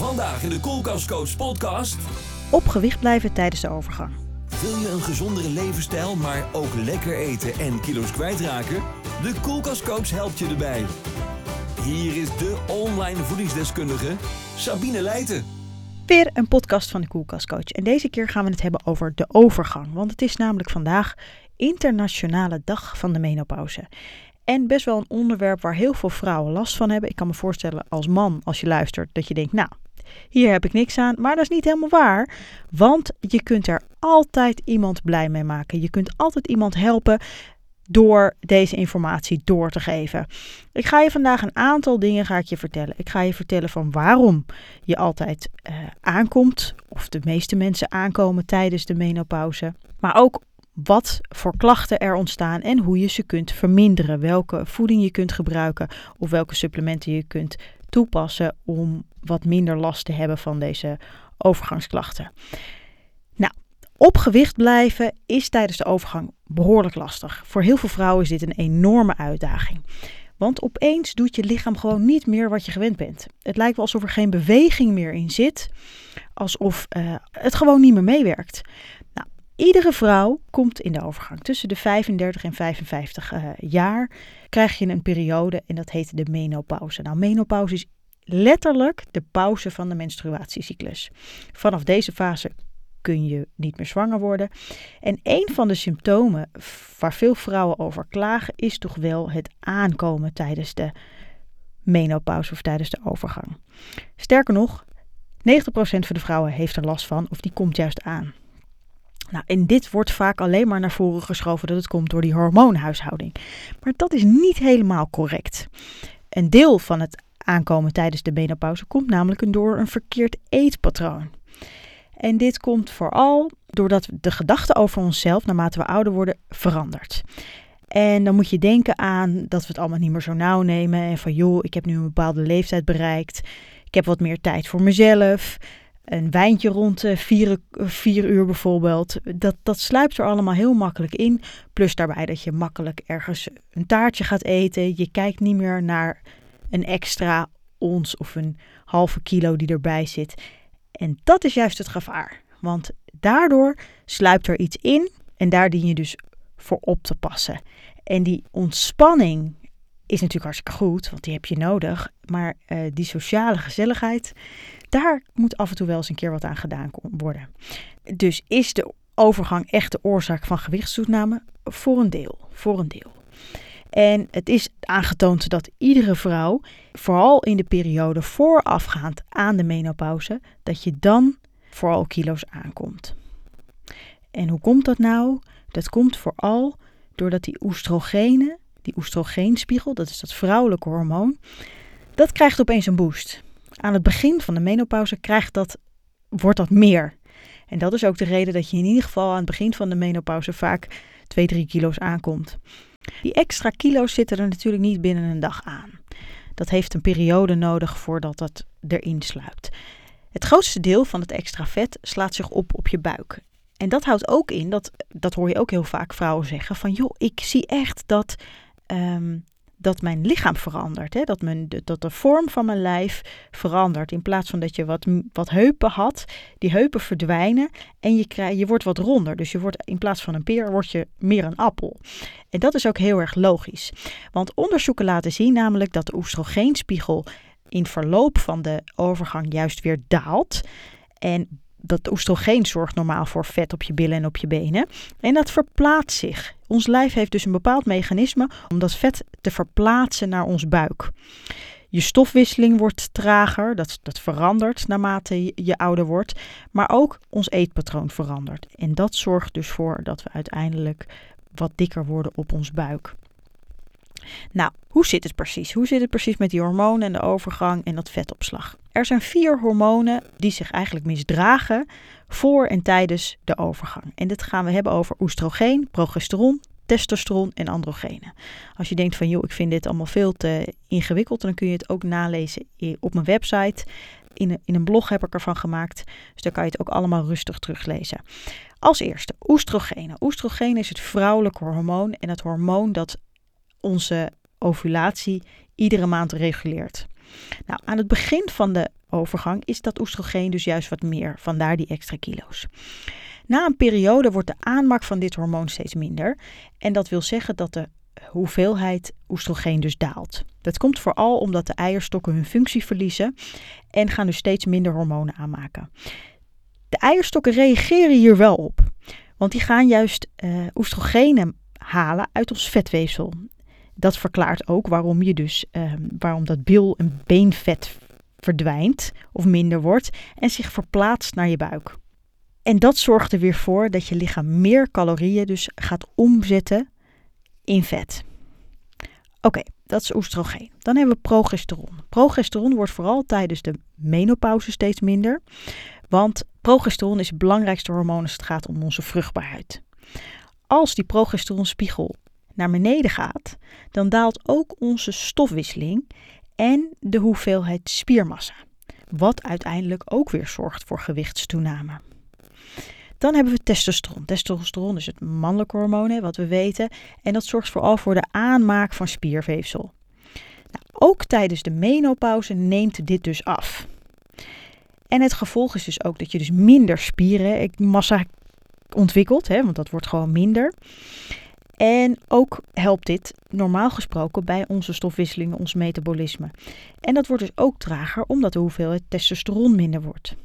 Vandaag in de Koelkastcoach podcast. Op gewicht blijven tijdens de overgang. Wil je een gezondere levensstijl, maar ook lekker eten en kilo's kwijtraken? De Koelkastcoach helpt je erbij. Hier is de online voedingsdeskundige Sabine Leijten. Weer een podcast van de Koelkastcoach. En deze keer gaan we het hebben over de overgang. Want het is namelijk vandaag Internationale Dag van de Menopauze. En best wel een onderwerp waar heel veel vrouwen last van hebben. Ik kan me voorstellen als man, als je luistert, dat je denkt, nou, hier heb ik niks aan. Maar dat is niet helemaal waar. Want je kunt er altijd iemand blij mee maken. Je kunt altijd iemand helpen door deze informatie door te geven. Ik ga je vandaag een aantal dingen ga ik je vertellen. Ik ga je vertellen van waarom je altijd uh, aankomt, of de meeste mensen aankomen tijdens de menopauze. Maar ook wat voor klachten er ontstaan en hoe je ze kunt verminderen. Welke voeding je kunt gebruiken of welke supplementen je kunt toepassen om wat minder last te hebben van deze overgangsklachten. Nou, op gewicht blijven is tijdens de overgang behoorlijk lastig. Voor heel veel vrouwen is dit een enorme uitdaging. Want opeens doet je lichaam gewoon niet meer wat je gewend bent. Het lijkt wel alsof er geen beweging meer in zit. Alsof uh, het gewoon niet meer meewerkt. Iedere vrouw komt in de overgang. Tussen de 35 en 55 uh, jaar krijg je een periode en dat heet de menopauze. Nou, menopauze is letterlijk de pauze van de menstruatiecyclus. Vanaf deze fase kun je niet meer zwanger worden. En een van de symptomen waar veel vrouwen over klagen is toch wel het aankomen tijdens de menopauze of tijdens de overgang. Sterker nog, 90% van de vrouwen heeft er last van of die komt juist aan. Nou, en dit wordt vaak alleen maar naar voren geschoven dat het komt door die hormoonhuishouding. Maar dat is niet helemaal correct. Een deel van het aankomen tijdens de menopauze komt namelijk door een verkeerd eetpatroon. En dit komt vooral doordat de gedachte over onszelf, naarmate we ouder worden, verandert. En dan moet je denken aan dat we het allemaal niet meer zo nauw nemen. En van joh, ik heb nu een bepaalde leeftijd bereikt. Ik heb wat meer tijd voor mezelf. Een wijntje rond vier, vier uur bijvoorbeeld. Dat, dat sluipt er allemaal heel makkelijk in. Plus daarbij dat je makkelijk ergens een taartje gaat eten. Je kijkt niet meer naar een extra ons of een halve kilo die erbij zit. En dat is juist het gevaar. Want daardoor sluipt er iets in en daar dien je dus voor op te passen. En die ontspanning is natuurlijk hartstikke goed, want die heb je nodig. Maar uh, die sociale gezelligheid, daar moet af en toe wel eens een keer wat aan gedaan worden. Dus is de overgang echt de oorzaak van gewichtstoename? Voor een deel. Voor een deel. En het is aangetoond dat iedere vrouw, vooral in de periode voorafgaand aan de menopauze, dat je dan vooral kilo's aankomt. En hoe komt dat nou? Dat komt vooral doordat die oestrogenen, die oestrogeenspiegel, dat is dat vrouwelijke hormoon, dat krijgt opeens een boost. Aan het begin van de menopauze krijgt dat, wordt dat meer. En dat is ook de reden dat je in ieder geval aan het begin van de menopauze vaak 2, 3 kilo's aankomt. Die extra kilo's zitten er natuurlijk niet binnen een dag aan. Dat heeft een periode nodig voordat het erin sluipt. Het grootste deel van het extra vet slaat zich op op je buik. En dat houdt ook in, dat, dat hoor je ook heel vaak vrouwen zeggen, van joh, ik zie echt dat um, dat mijn lichaam verandert. Hè? Dat, mijn, dat de vorm van mijn lijf verandert. In plaats van dat je wat, wat heupen had, die heupen verdwijnen en je, krijg, je wordt wat ronder. Dus je wordt in plaats van een peer, word je meer een appel. En dat is ook heel erg logisch. Want onderzoeken laten zien namelijk dat de oestrogeenspiegel in verloop van de overgang juist weer daalt. En dat oestrogeen zorgt normaal voor vet op je billen en op je benen. En dat verplaatst zich. Ons lijf heeft dus een bepaald mechanisme om dat vet te verplaatsen naar ons buik. Je stofwisseling wordt trager, dat, dat verandert naarmate je, je ouder wordt. Maar ook ons eetpatroon verandert. En dat zorgt dus voor dat we uiteindelijk wat dikker worden op ons buik. Nou, hoe zit het precies? Hoe zit het precies met die hormonen en de overgang en dat vetopslag? Er zijn vier hormonen die zich eigenlijk misdragen voor en tijdens de overgang. En dit gaan we hebben over oestrogeen, progesteron, testosteron en androgenen. Als je denkt van joh, ik vind dit allemaal veel te ingewikkeld, dan kun je het ook nalezen op mijn website. In een, in een blog heb ik ervan gemaakt, dus daar kan je het ook allemaal rustig teruglezen. Als eerste, oestrogenen. Oestrogeen is het vrouwelijke hormoon en het hormoon dat onze ovulatie iedere maand reguleert. Nou, aan het begin van de overgang is dat oestrogeen dus juist wat meer, vandaar die extra kilo's. Na een periode wordt de aanmaak van dit hormoon steeds minder en dat wil zeggen dat de hoeveelheid oestrogeen dus daalt. Dat komt vooral omdat de eierstokken hun functie verliezen en gaan dus steeds minder hormonen aanmaken. De eierstokken reageren hier wel op, want die gaan juist uh, oestrogenen halen uit ons vetweefsel. Dat verklaart ook waarom je dus uh, waarom dat bil- en beenvet verdwijnt of minder wordt en zich verplaatst naar je buik. En dat zorgt er weer voor dat je lichaam meer calorieën dus gaat omzetten in vet. Oké, dat is oestrogeen. Dan hebben we progesteron. Progesteron wordt vooral tijdens de menopauze steeds minder, want progesteron is het belangrijkste hormoon als het gaat om onze vruchtbaarheid. Als die progesteronspiegel naar beneden gaat, dan daalt ook onze stofwisseling en de hoeveelheid spiermassa, wat uiteindelijk ook weer zorgt voor gewichtstoename. Dan hebben we testosteron. Testosteron is het mannelijke hormoon, wat we weten. En dat zorgt vooral voor de aanmaak van spierweefsel. Nou, ook tijdens de menopauze neemt dit dus af. En het gevolg is dus ook dat je dus minder spierenmassa ontwikkelt, hè, want dat wordt gewoon minder. En ook helpt dit normaal gesproken bij onze stofwisselingen, ons metabolisme. En dat wordt dus ook trager omdat de hoeveelheid testosteron minder wordt.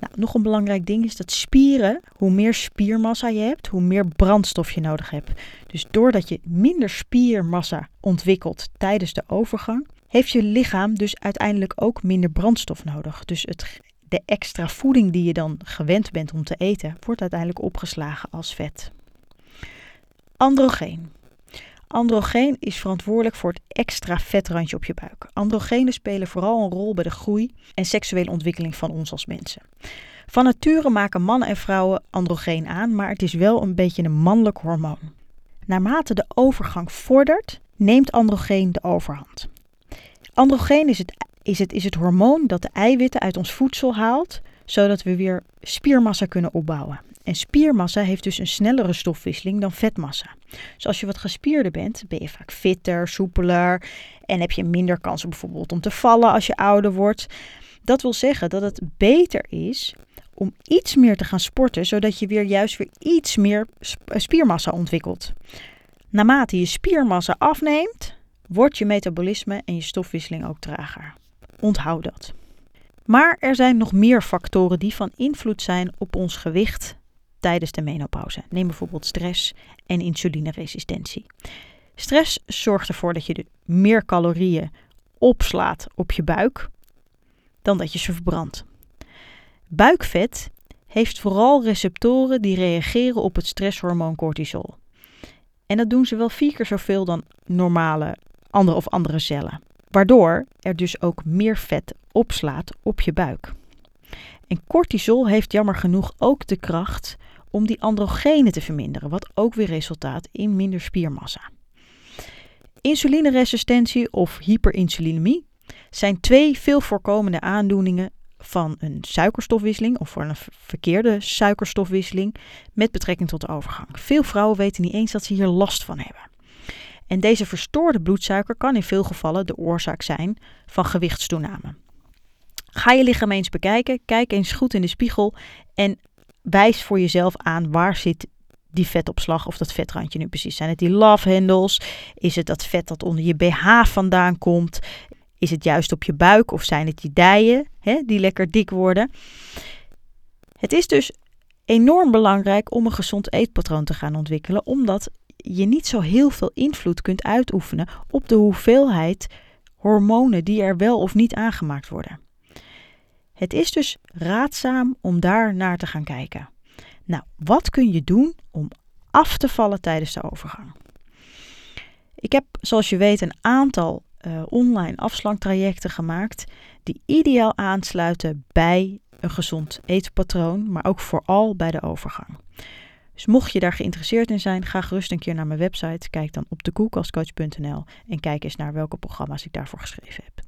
Nou, nog een belangrijk ding is dat spieren, hoe meer spiermassa je hebt, hoe meer brandstof je nodig hebt. Dus doordat je minder spiermassa ontwikkelt tijdens de overgang, heeft je lichaam dus uiteindelijk ook minder brandstof nodig. Dus het, de extra voeding die je dan gewend bent om te eten, wordt uiteindelijk opgeslagen als vet. Androgeen. Androgeen is verantwoordelijk voor het extra vetrandje op je buik. Androgenen spelen vooral een rol bij de groei en seksuele ontwikkeling van ons als mensen. Van nature maken mannen en vrouwen androgeen aan, maar het is wel een beetje een mannelijk hormoon. Naarmate de overgang vordert, neemt androgeen de overhand. Androgeen is het, is, het, is het hormoon dat de eiwitten uit ons voedsel haalt, zodat we weer spiermassa kunnen opbouwen. En spiermassa heeft dus een snellere stofwisseling dan vetmassa. Dus als je wat gespierder bent, ben je vaak fitter, soepeler en heb je minder kansen bijvoorbeeld om te vallen als je ouder wordt. Dat wil zeggen dat het beter is om iets meer te gaan sporten, zodat je weer juist weer iets meer spiermassa ontwikkelt. Naarmate je spiermassa afneemt, wordt je metabolisme en je stofwisseling ook trager. Onthoud dat. Maar er zijn nog meer factoren die van invloed zijn op ons gewicht tijdens de menopauze. Neem bijvoorbeeld stress en insulineresistentie. Stress zorgt ervoor dat je meer calorieën opslaat op je buik dan dat je ze verbrandt. Buikvet heeft vooral receptoren die reageren op het stresshormoon cortisol. En dat doen ze wel vier keer zoveel dan normale andere of andere cellen. Waardoor er dus ook meer vet opslaat op je buik. En cortisol heeft jammer genoeg ook de kracht om die androgenen te verminderen, wat ook weer resultaat in minder spiermassa. Insulineresistentie of hyperinsulinemie zijn twee veel voorkomende aandoeningen van een suikerstofwisseling of voor een verkeerde suikerstofwisseling met betrekking tot de overgang. Veel vrouwen weten niet eens dat ze hier last van hebben. En deze verstoorde bloedsuiker kan in veel gevallen de oorzaak zijn van gewichtstoename. Ga je lichaam eens bekijken, kijk eens goed in de spiegel en wijs voor jezelf aan waar zit die vetopslag of dat vetrandje nu precies. Zijn het die love handles? Is het dat vet dat onder je BH vandaan komt? Is het juist op je buik of zijn het die dijen hè, die lekker dik worden? Het is dus enorm belangrijk om een gezond eetpatroon te gaan ontwikkelen, omdat je niet zo heel veel invloed kunt uitoefenen op de hoeveelheid hormonen die er wel of niet aangemaakt worden. Het is dus raadzaam om daar naar te gaan kijken. Nou, wat kun je doen om af te vallen tijdens de overgang? Ik heb, zoals je weet, een aantal uh, online afslanktrajecten gemaakt die ideaal aansluiten bij een gezond eetpatroon, maar ook vooral bij de overgang. Dus mocht je daar geïnteresseerd in zijn, ga gerust een keer naar mijn website. Kijk dan op dekoelkastcoach.nl en kijk eens naar welke programma's ik daarvoor geschreven heb.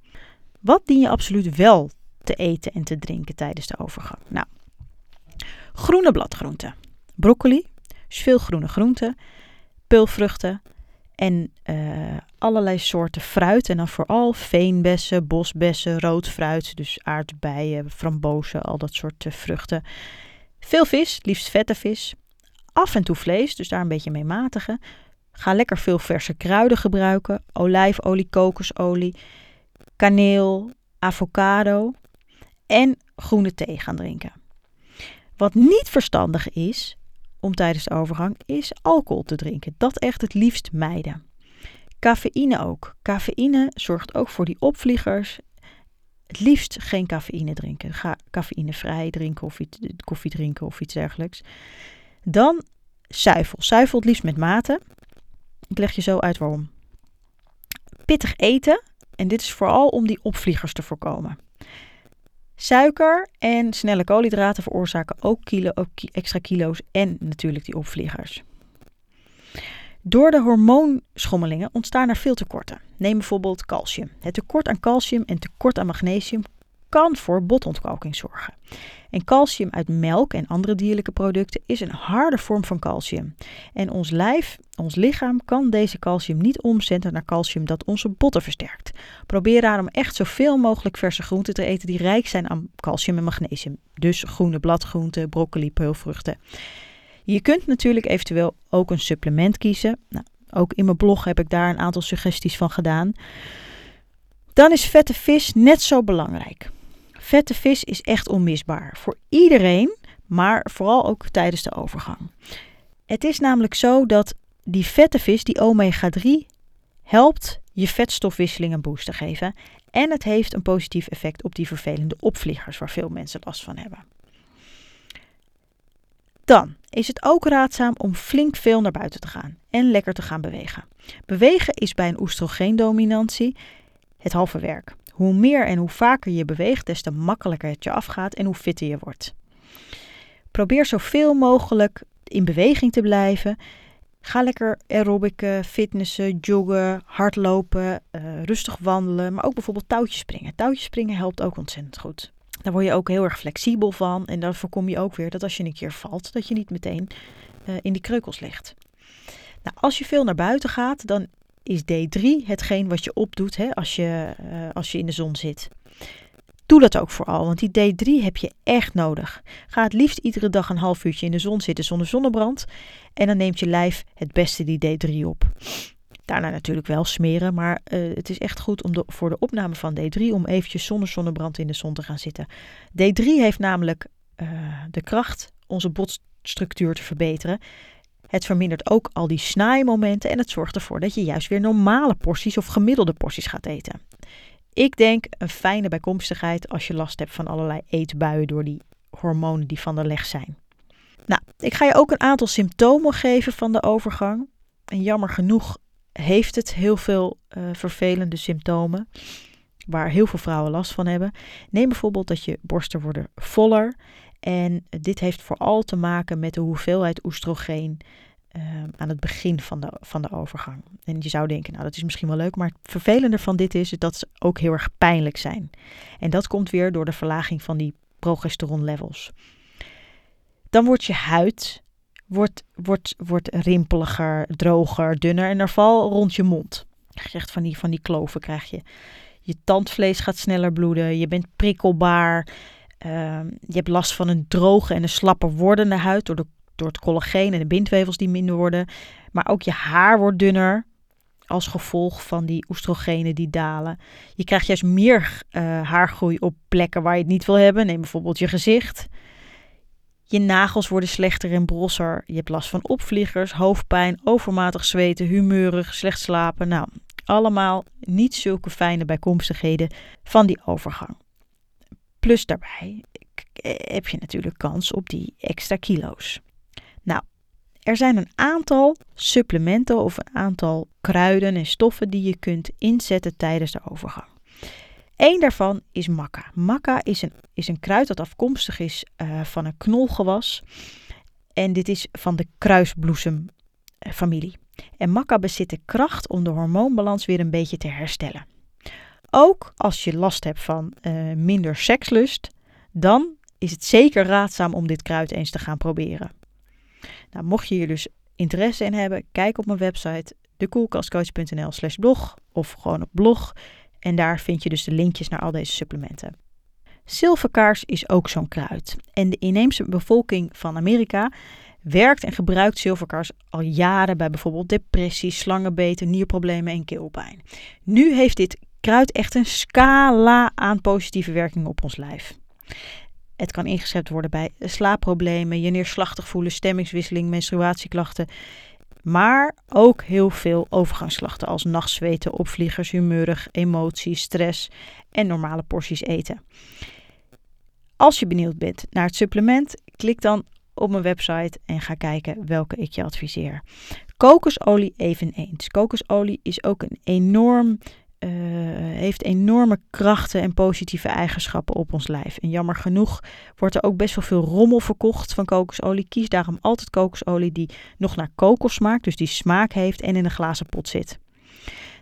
Wat dien je absoluut wel te eten en te drinken tijdens de overgang? Nou, groene bladgroenten, broccoli, dus veel groene groenten, peulvruchten En uh, allerlei soorten fruit. En dan vooral veenbessen, bosbessen, rood fruit. Dus aardbeien, frambozen, al dat soort uh, vruchten. Veel vis, liefst vette vis. Af en toe vlees, dus daar een beetje mee matigen. Ga lekker veel verse kruiden gebruiken. Olijfolie, kokosolie, kaneel, avocado. En groene thee gaan drinken. Wat niet verstandig is om tijdens de overgang, is alcohol te drinken. Dat echt het liefst mijden. Cafeïne ook. Cafeïne zorgt ook voor die opvliegers. Het liefst geen cafeïne drinken. Ga cafeïnevrij drinken of koffie drinken of iets dergelijks. Dan zuivel. Zuivel het liefst met mate. Ik leg je zo uit waarom. Pittig eten. En dit is vooral om die opvliegers te voorkomen. Suiker en snelle koolhydraten veroorzaken ook, kilo, extra kilo's en natuurlijk die opvliegers. Door de hormoonschommelingen ontstaan er veel tekorten. Neem bijvoorbeeld calcium. Het tekort aan calcium en tekort aan magnesium kan voor botontkalking zorgen. En calcium uit melk en andere dierlijke producten is een harde vorm van calcium. En ons lijf, ons lichaam, kan deze calcium niet omzetten naar calcium dat onze botten versterkt. Probeer daarom echt zoveel mogelijk verse groenten te eten die rijk zijn aan calcium en magnesium. Dus groene bladgroenten, broccoli, peulvruchten. Je kunt natuurlijk eventueel ook een supplement kiezen. Nou, ook in mijn blog heb ik daar een aantal suggesties van gedaan. Dan is vette vis net zo belangrijk. Vette vis is echt onmisbaar voor iedereen, maar vooral ook tijdens de overgang. Het is namelijk zo dat die vette vis, die omega-3, helpt je vetstofwisseling een boost te geven. En het heeft een positief effect op die vervelende opvliegers waar veel mensen last van hebben. Dan is het ook raadzaam om flink veel naar buiten te gaan en lekker te gaan bewegen. Bewegen is bij een oestrogeendominantie het halve werk. Hoe meer en hoe vaker je beweegt, des te makkelijker het je afgaat en hoe fitter je wordt. Probeer zoveel mogelijk in beweging te blijven. Ga lekker aerobic fitnessen, joggen, hardlopen, uh, rustig wandelen, maar ook bijvoorbeeld touwtjes springen. Touwtjes springen helpt ook ontzettend goed. Daar word je ook heel erg flexibel van en dan voorkom je ook weer dat als je een keer valt, dat je niet meteen uh, in die kreukels ligt. Nou, als je veel naar buiten gaat, dan is D3 hetgeen wat je opdoet hè, als, je, uh, als je in de zon zit. Doe dat ook vooral, want die D3 heb je echt nodig. Ga het liefst iedere dag een half uurtje in de zon zitten zonder zonnebrand. En dan neemt je lijf het beste die D3 op. Daarna natuurlijk wel smeren, maar uh, het is echt goed om voor de opname van D3 om eventjes zonder zonnebrand in de zon te gaan zitten. D3 heeft namelijk uh, de kracht onze botstructuur te verbeteren. Het vermindert ook al die snaaimomenten en het zorgt ervoor dat je juist weer normale porties of gemiddelde porties gaat eten. Ik denk een fijne bijkomstigheid als je last hebt van allerlei eetbuien door die hormonen die van de leg zijn. Nou, ik ga je ook een aantal symptomen geven van de overgang. En jammer genoeg heeft het heel veel uh, vervelende symptomen waar heel veel vrouwen last van hebben. Neem bijvoorbeeld dat je borsten worden voller en dit heeft vooral te maken met de hoeveelheid oestrogeen uh, aan het begin van de, van de overgang. En je zou denken, nou dat is misschien wel leuk, maar het vervelende van dit is dat ze ook heel erg pijnlijk zijn. En dat komt weer door de verlaging van die progesteron levels. Dan wordt je huid wordt, wordt, wordt rimpeliger, droger, dunner en er val rond je mond. Je krijgt van die, van die kloven krijg je. Je tandvlees gaat sneller bloeden, je bent prikkelbaar. Uh, je hebt last van een droge en een slapper wordende huid door, de, door het collageen en de bindwevels die minder worden. Maar ook je haar wordt dunner als gevolg van die oestrogenen die dalen. Je krijgt juist meer uh, haargroei op plekken waar je het niet wil hebben. Neem bijvoorbeeld je gezicht. Je nagels worden slechter en brosser. Je hebt last van opvliegers, hoofdpijn, overmatig zweten, humeurig, slecht slapen. Nou, allemaal niet zulke fijne bijkomstigheden van die overgang. Plus daarbij heb je natuurlijk kans op die extra kilo's. Nou, er zijn een aantal supplementen of een aantal kruiden en stoffen die je kunt inzetten tijdens de overgang. Eén daarvan is makka. Makka is een, is een kruid dat afkomstig is uh, van een knolgewas. En dit is van de kruisbloesemfamilie. En makka bezit de kracht om de hormoonbalans weer een beetje te herstellen. Ook als je last hebt van uh, minder sekslust, dan is het zeker raadzaam om dit kruid eens te gaan proberen. Nou, mocht je hier dus interesse in hebben, kijk op mijn website dekoelkastcoach.nl slash blog of gewoon op blog. En daar vind je dus de linkjes naar al deze supplementen. Zilverkaars is ook zo'n kruid. En de inheemse bevolking van Amerika werkt en gebruikt zilverkaars al jaren bij bijvoorbeeld depressie, slangenbeten, nierproblemen en keelpijn. Nu heeft dit kruid echt een scala aan positieve werking op ons lijf. Het kan ingezet worden bij slaapproblemen, je neerslachtig voelen, stemmingswisseling, menstruatieklachten. Maar ook heel veel overgangsklachten als nachtzweten, opvliegers, humeurig, emoties, stress en normale porties eten. Als je benieuwd bent naar het supplement, klik dan op mijn website en ga kijken welke ik je adviseer. Kokosolie eveneens. Kokosolie is ook een enorm uh, heeft enorme krachten en positieve eigenschappen op ons lijf. En jammer genoeg wordt er ook best wel veel rommel verkocht van kokosolie. Kies daarom altijd kokosolie die nog naar kokos smaakt, dus die smaak heeft en in een glazen pot zit.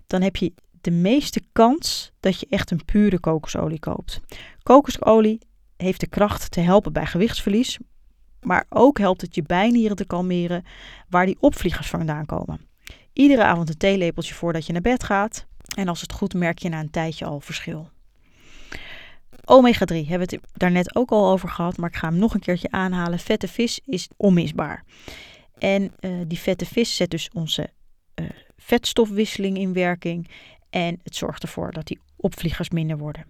Dan heb je de meeste kans dat je echt een pure kokosolie koopt. Kokosolie heeft de kracht te helpen bij gewichtsverlies, maar ook helpt het je bijnieren te kalmeren waar die opvliegers vandaan komen. Iedere avond een theelepeltje voordat je naar bed gaat. En als het goed merk je na een tijdje al verschil. Omega 3 hebben we het daarnet ook al over gehad, maar ik ga hem nog een keertje aanhalen. Vette vis is onmisbaar. En uh, die vette vis zet dus onze uh, vetstofwisseling in werking. En het zorgt ervoor dat die opvliegers minder worden.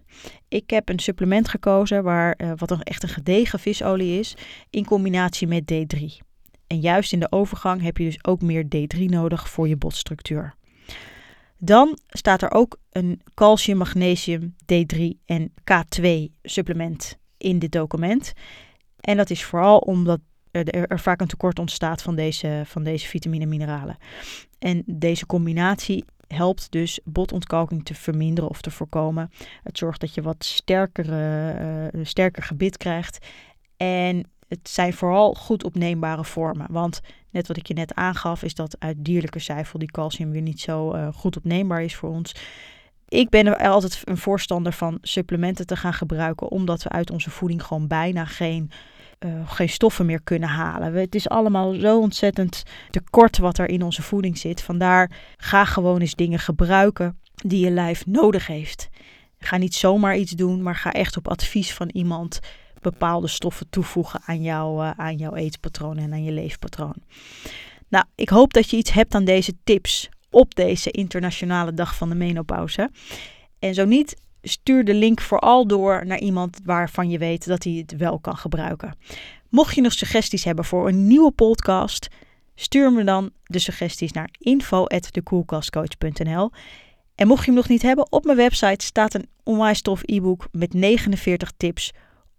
Ik heb een supplement gekozen waar, uh, wat een, echt een gedegen visolie is, in combinatie met D3. En juist in de overgang heb je dus ook meer D3 nodig voor je botstructuur. Dan staat er ook een calcium, magnesium, D3 en K2 supplement in dit document. En dat is vooral omdat er, er vaak een tekort ontstaat van deze, van deze vitamine en mineralen. En deze combinatie helpt dus botontkalking te verminderen of te voorkomen. Het zorgt dat je wat sterkere, uh, sterker gebit krijgt. En het zijn vooral goed opneembare vormen. Want net wat ik je net aangaf, is dat uit dierlijke zuivel die calcium weer niet zo uh, goed opneembaar is voor ons. Ik ben er altijd een voorstander van supplementen te gaan gebruiken, omdat we uit onze voeding gewoon bijna geen, uh, geen stoffen meer kunnen halen. Het is allemaal zo ontzettend tekort wat er in onze voeding zit. Vandaar ga gewoon eens dingen gebruiken die je lijf nodig heeft. Ga niet zomaar iets doen, maar ga echt op advies van iemand bepaalde stoffen toevoegen aan, jou, uh, aan jouw eetpatroon en aan je leefpatroon. Nou, ik hoop dat je iets hebt aan deze tips op deze internationale dag van de menopauze. En zo niet, stuur de link vooral door naar iemand waarvan je weet dat hij het wel kan gebruiken. Mocht je nog suggesties hebben voor een nieuwe podcast, stuur me dan de suggesties naar info@dekoelkastcoach.nl. En mocht je hem nog niet hebben, op mijn website staat een onwijs tof e-book met 49 tips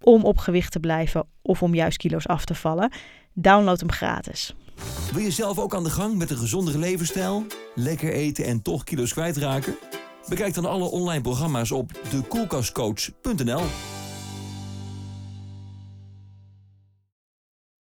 om op gewicht te blijven of om juist kilo's af te vallen. Download hem gratis. Wil je zelf ook aan de gang met een gezondere levensstijl? Lekker eten en toch kilo's kwijtraken? Bekijk dan alle online programma's op dekoelkastcoach.nl.